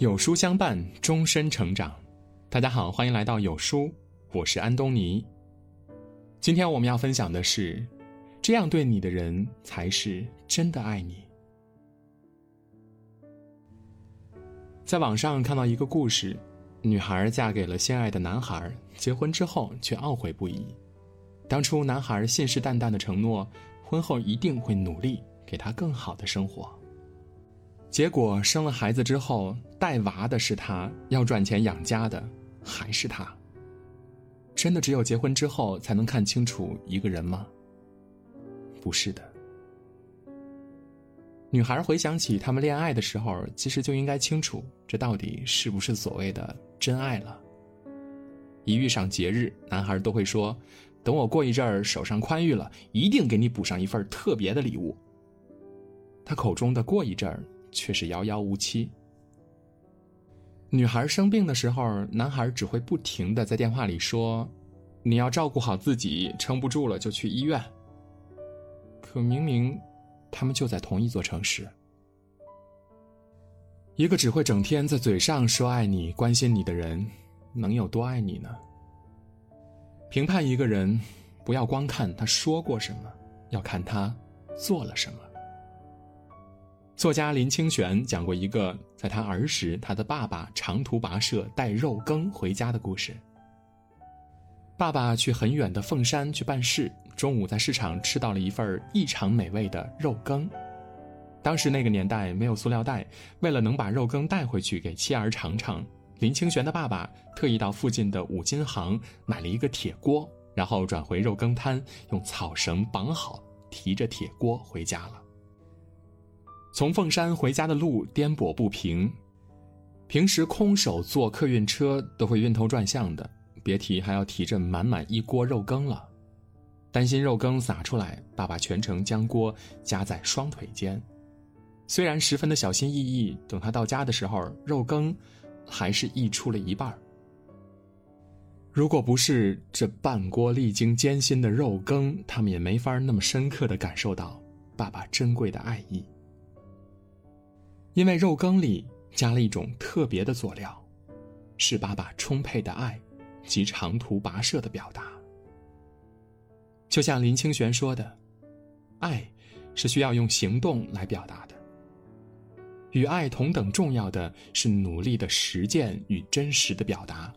有书相伴，终身成长。大家好，欢迎来到有书，我是安东尼。今天我们要分享的是，这样对你的人才是真的爱你。在网上看到一个故事，女孩嫁给了心爱的男孩，结婚之后却懊悔不已。当初男孩信誓旦旦的承诺，婚后一定会努力给她更好的生活。结果生了孩子之后，带娃的是他，要赚钱养家的还是他。真的只有结婚之后才能看清楚一个人吗？不是的。女孩回想起他们恋爱的时候，其实就应该清楚，这到底是不是所谓的真爱了。一遇上节日，男孩都会说：“等我过一阵儿手上宽裕了，一定给你补上一份特别的礼物。”他口中的“过一阵儿”。却是遥遥无期。女孩生病的时候，男孩只会不停的在电话里说：“你要照顾好自己，撑不住了就去医院。”可明明，他们就在同一座城市。一个只会整天在嘴上说爱你、关心你的人，能有多爱你呢？评判一个人，不要光看他说过什么，要看他做了什么。作家林清玄讲过一个在他儿时，他的爸爸长途跋涉带肉羹回家的故事。爸爸去很远的凤山去办事，中午在市场吃到了一份异常美味的肉羹。当时那个年代没有塑料袋，为了能把肉羹带回去给妻儿尝尝，林清玄的爸爸特意到附近的五金行买了一个铁锅，然后转回肉羹摊，用草绳绑好，提着铁锅回家了。从凤山回家的路颠簸不平，平时空手坐客运车都会晕头转向的，别提还要提着满满一锅肉羹了。担心肉羹洒出来，爸爸全程将锅夹在双腿间。虽然十分的小心翼翼，等他到家的时候，肉羹还是溢出了一半。如果不是这半锅历经艰辛的肉羹，他们也没法那么深刻的感受到爸爸珍贵的爱意。因为肉羹里加了一种特别的佐料，是爸爸充沛的爱及长途跋涉的表达。就像林清玄说的：“爱是需要用行动来表达的。与爱同等重要的是努力的实践与真实的表达。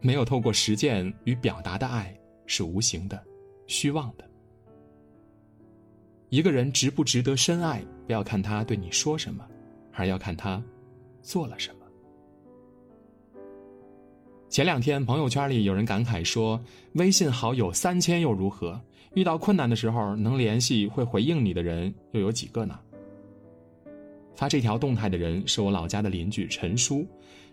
没有透过实践与表达的爱是无形的、虚妄的。一个人值不值得深爱？”不要看他对你说什么，而要看他做了什么。前两天朋友圈里有人感慨说：“微信好友三千又如何？遇到困难的时候能联系、会回应你的人又有几个呢？”发这条动态的人是我老家的邻居陈叔。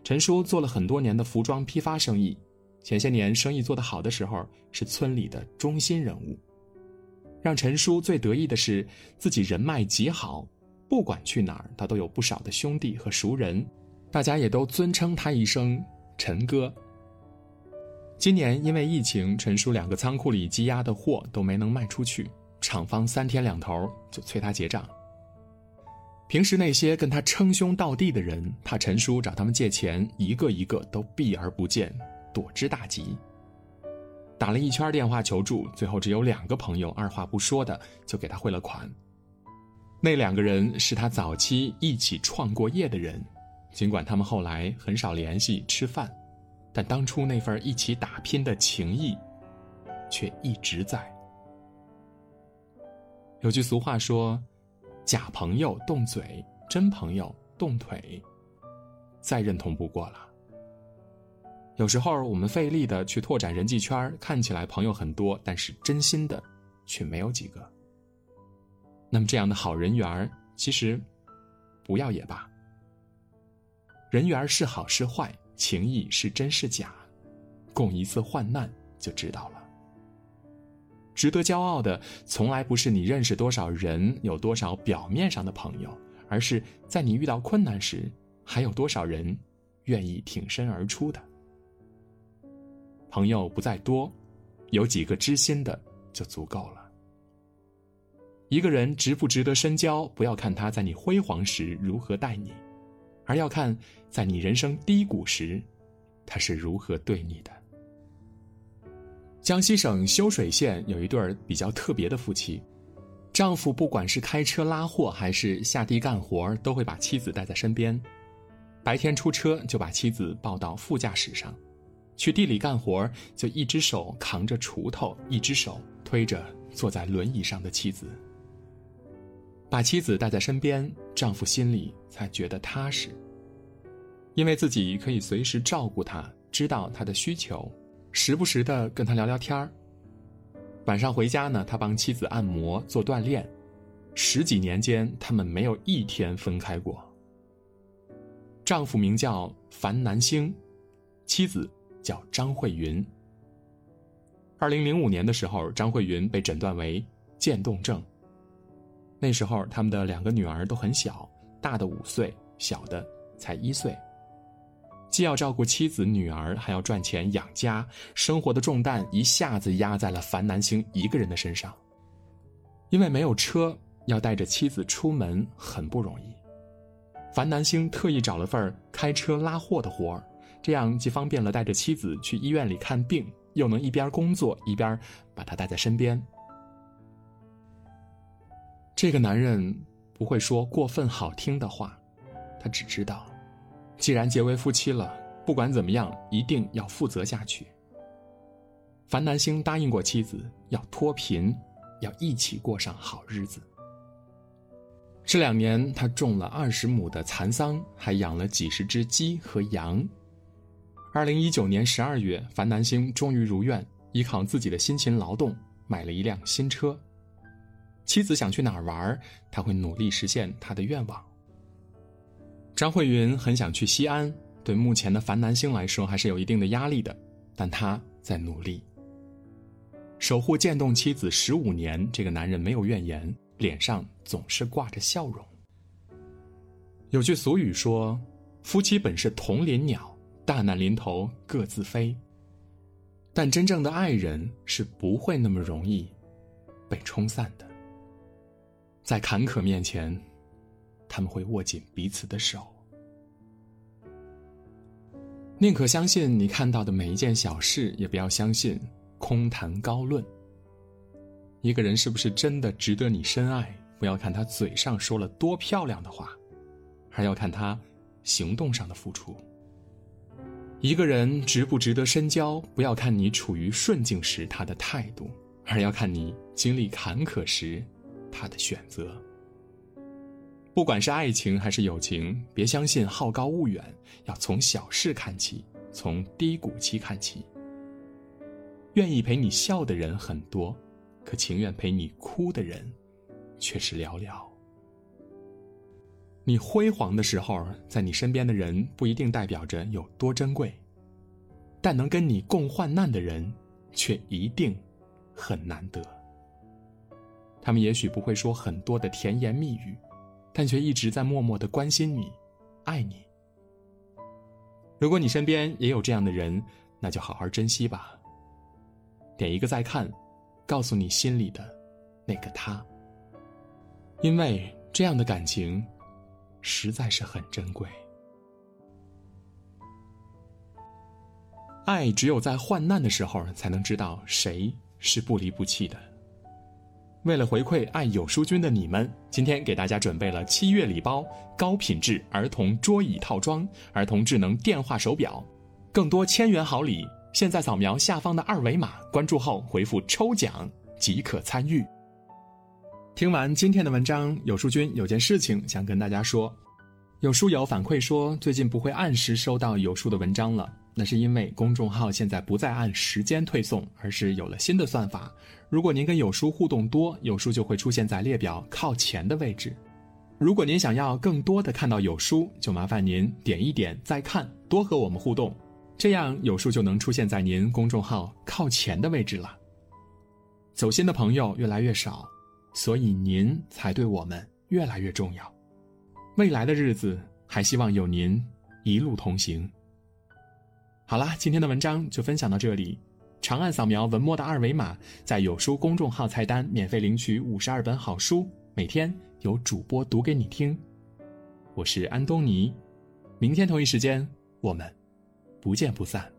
陈叔做了很多年的服装批发生意，前些年生意做得好的时候是村里的中心人物。让陈叔最得意的是，自己人脉极好，不管去哪儿，他都有不少的兄弟和熟人，大家也都尊称他一声“陈哥”。今年因为疫情，陈叔两个仓库里积压的货都没能卖出去，厂方三天两头就催他结账。平时那些跟他称兄道弟的人，怕陈叔找他们借钱，一个一个都避而不见，躲之大吉。打了一圈电话求助，最后只有两个朋友二话不说的就给他汇了款。那两个人是他早期一起创过业的人，尽管他们后来很少联系吃饭，但当初那份一起打拼的情谊，却一直在。有句俗话说：“假朋友动嘴，真朋友动腿。”再认同不过了。有时候我们费力的去拓展人际圈，看起来朋友很多，但是真心的却没有几个。那么这样的好人缘其实不要也罢。人缘是好是坏，情谊是真是假，共一次患难就知道了。值得骄傲的，从来不是你认识多少人，有多少表面上的朋友，而是在你遇到困难时，还有多少人愿意挺身而出的。朋友不在多，有几个知心的就足够了。一个人值不值得深交，不要看他在你辉煌时如何待你，而要看在你人生低谷时，他是如何对你的。江西省修水县有一对比较特别的夫妻，丈夫不管是开车拉货还是下地干活，都会把妻子带在身边。白天出车就把妻子抱到副驾驶上，去地里干活就一只手扛着锄头，一只手推着坐在轮椅上的妻子。把妻子带在身边，丈夫心里才觉得踏实，因为自己可以随时照顾她，知道她的需求，时不时的跟她聊聊天儿。晚上回家呢，他帮妻子按摩做锻炼，十几年间他们没有一天分开过。丈夫名叫樊南星，妻子叫张慧云。二零零五年的时候，张慧云被诊断为渐冻症。那时候，他们的两个女儿都很小，大的五岁，小的才一岁。既要照顾妻子、女儿，还要赚钱养家，生活的重担一下子压在了樊南星一个人的身上。因为没有车，要带着妻子出门很不容易。樊南星特意找了份开车拉货的活儿，这样既方便了带着妻子去医院里看病，又能一边工作一边把她带在身边。这个男人不会说过分好听的话，他只知道，既然结为夫妻了，不管怎么样，一定要负责下去。樊南星答应过妻子，要脱贫，要一起过上好日子。这两年，他种了二十亩的蚕桑，还养了几十只鸡和羊。二零一九年十二月，樊南星终于如愿，依靠自己的辛勤劳动买了一辆新车。妻子想去哪儿玩，他会努力实现他的愿望。张慧云很想去西安，对目前的樊南星来说还是有一定的压力的，但他在努力。守护渐冻妻子十五年，这个男人没有怨言。脸上总是挂着笑容。有句俗语说：“夫妻本是同林鸟，大难临头各自飞。”但真正的爱人是不会那么容易被冲散的。在坎坷面前，他们会握紧彼此的手。宁可相信你看到的每一件小事，也不要相信空谈高论。一个人是不是真的值得你深爱？不要看他嘴上说了多漂亮的话，还要看他行动上的付出。一个人值不值得深交？不要看你处于顺境时他的态度，而要看你经历坎坷时他的选择。不管是爱情还是友情，别相信好高骛远，要从小事看起，从低谷期看起。愿意陪你笑的人很多。可情愿陪你哭的人，却是寥寥。你辉煌的时候，在你身边的人不一定代表着有多珍贵，但能跟你共患难的人，却一定很难得。他们也许不会说很多的甜言蜜语，但却一直在默默的关心你，爱你。如果你身边也有这样的人，那就好好珍惜吧。点一个再看。告诉你心里的那个他，因为这样的感情实在是很珍贵。爱只有在患难的时候才能知道谁是不离不弃的。为了回馈爱有书君的你们，今天给大家准备了七月礼包：高品质儿童桌椅套装、儿童智能电话手表，更多千元好礼。现在扫描下方的二维码，关注后回复“抽奖”即可参与。听完今天的文章，有书君有件事情想跟大家说。有书友反馈说，最近不会按时收到有书的文章了，那是因为公众号现在不再按时间推送，而是有了新的算法。如果您跟有书互动多，有书就会出现在列表靠前的位置。如果您想要更多的看到有书，就麻烦您点一点再看，多和我们互动。这样有书就能出现在您公众号靠前的位置了。走心的朋友越来越少，所以您才对我们越来越重要。未来的日子还希望有您一路同行。好啦，今天的文章就分享到这里。长按扫描文末的二维码，在有书公众号菜单免费领取五十二本好书，每天有主播读给你听。我是安东尼。明天同一时间，我们不见不散。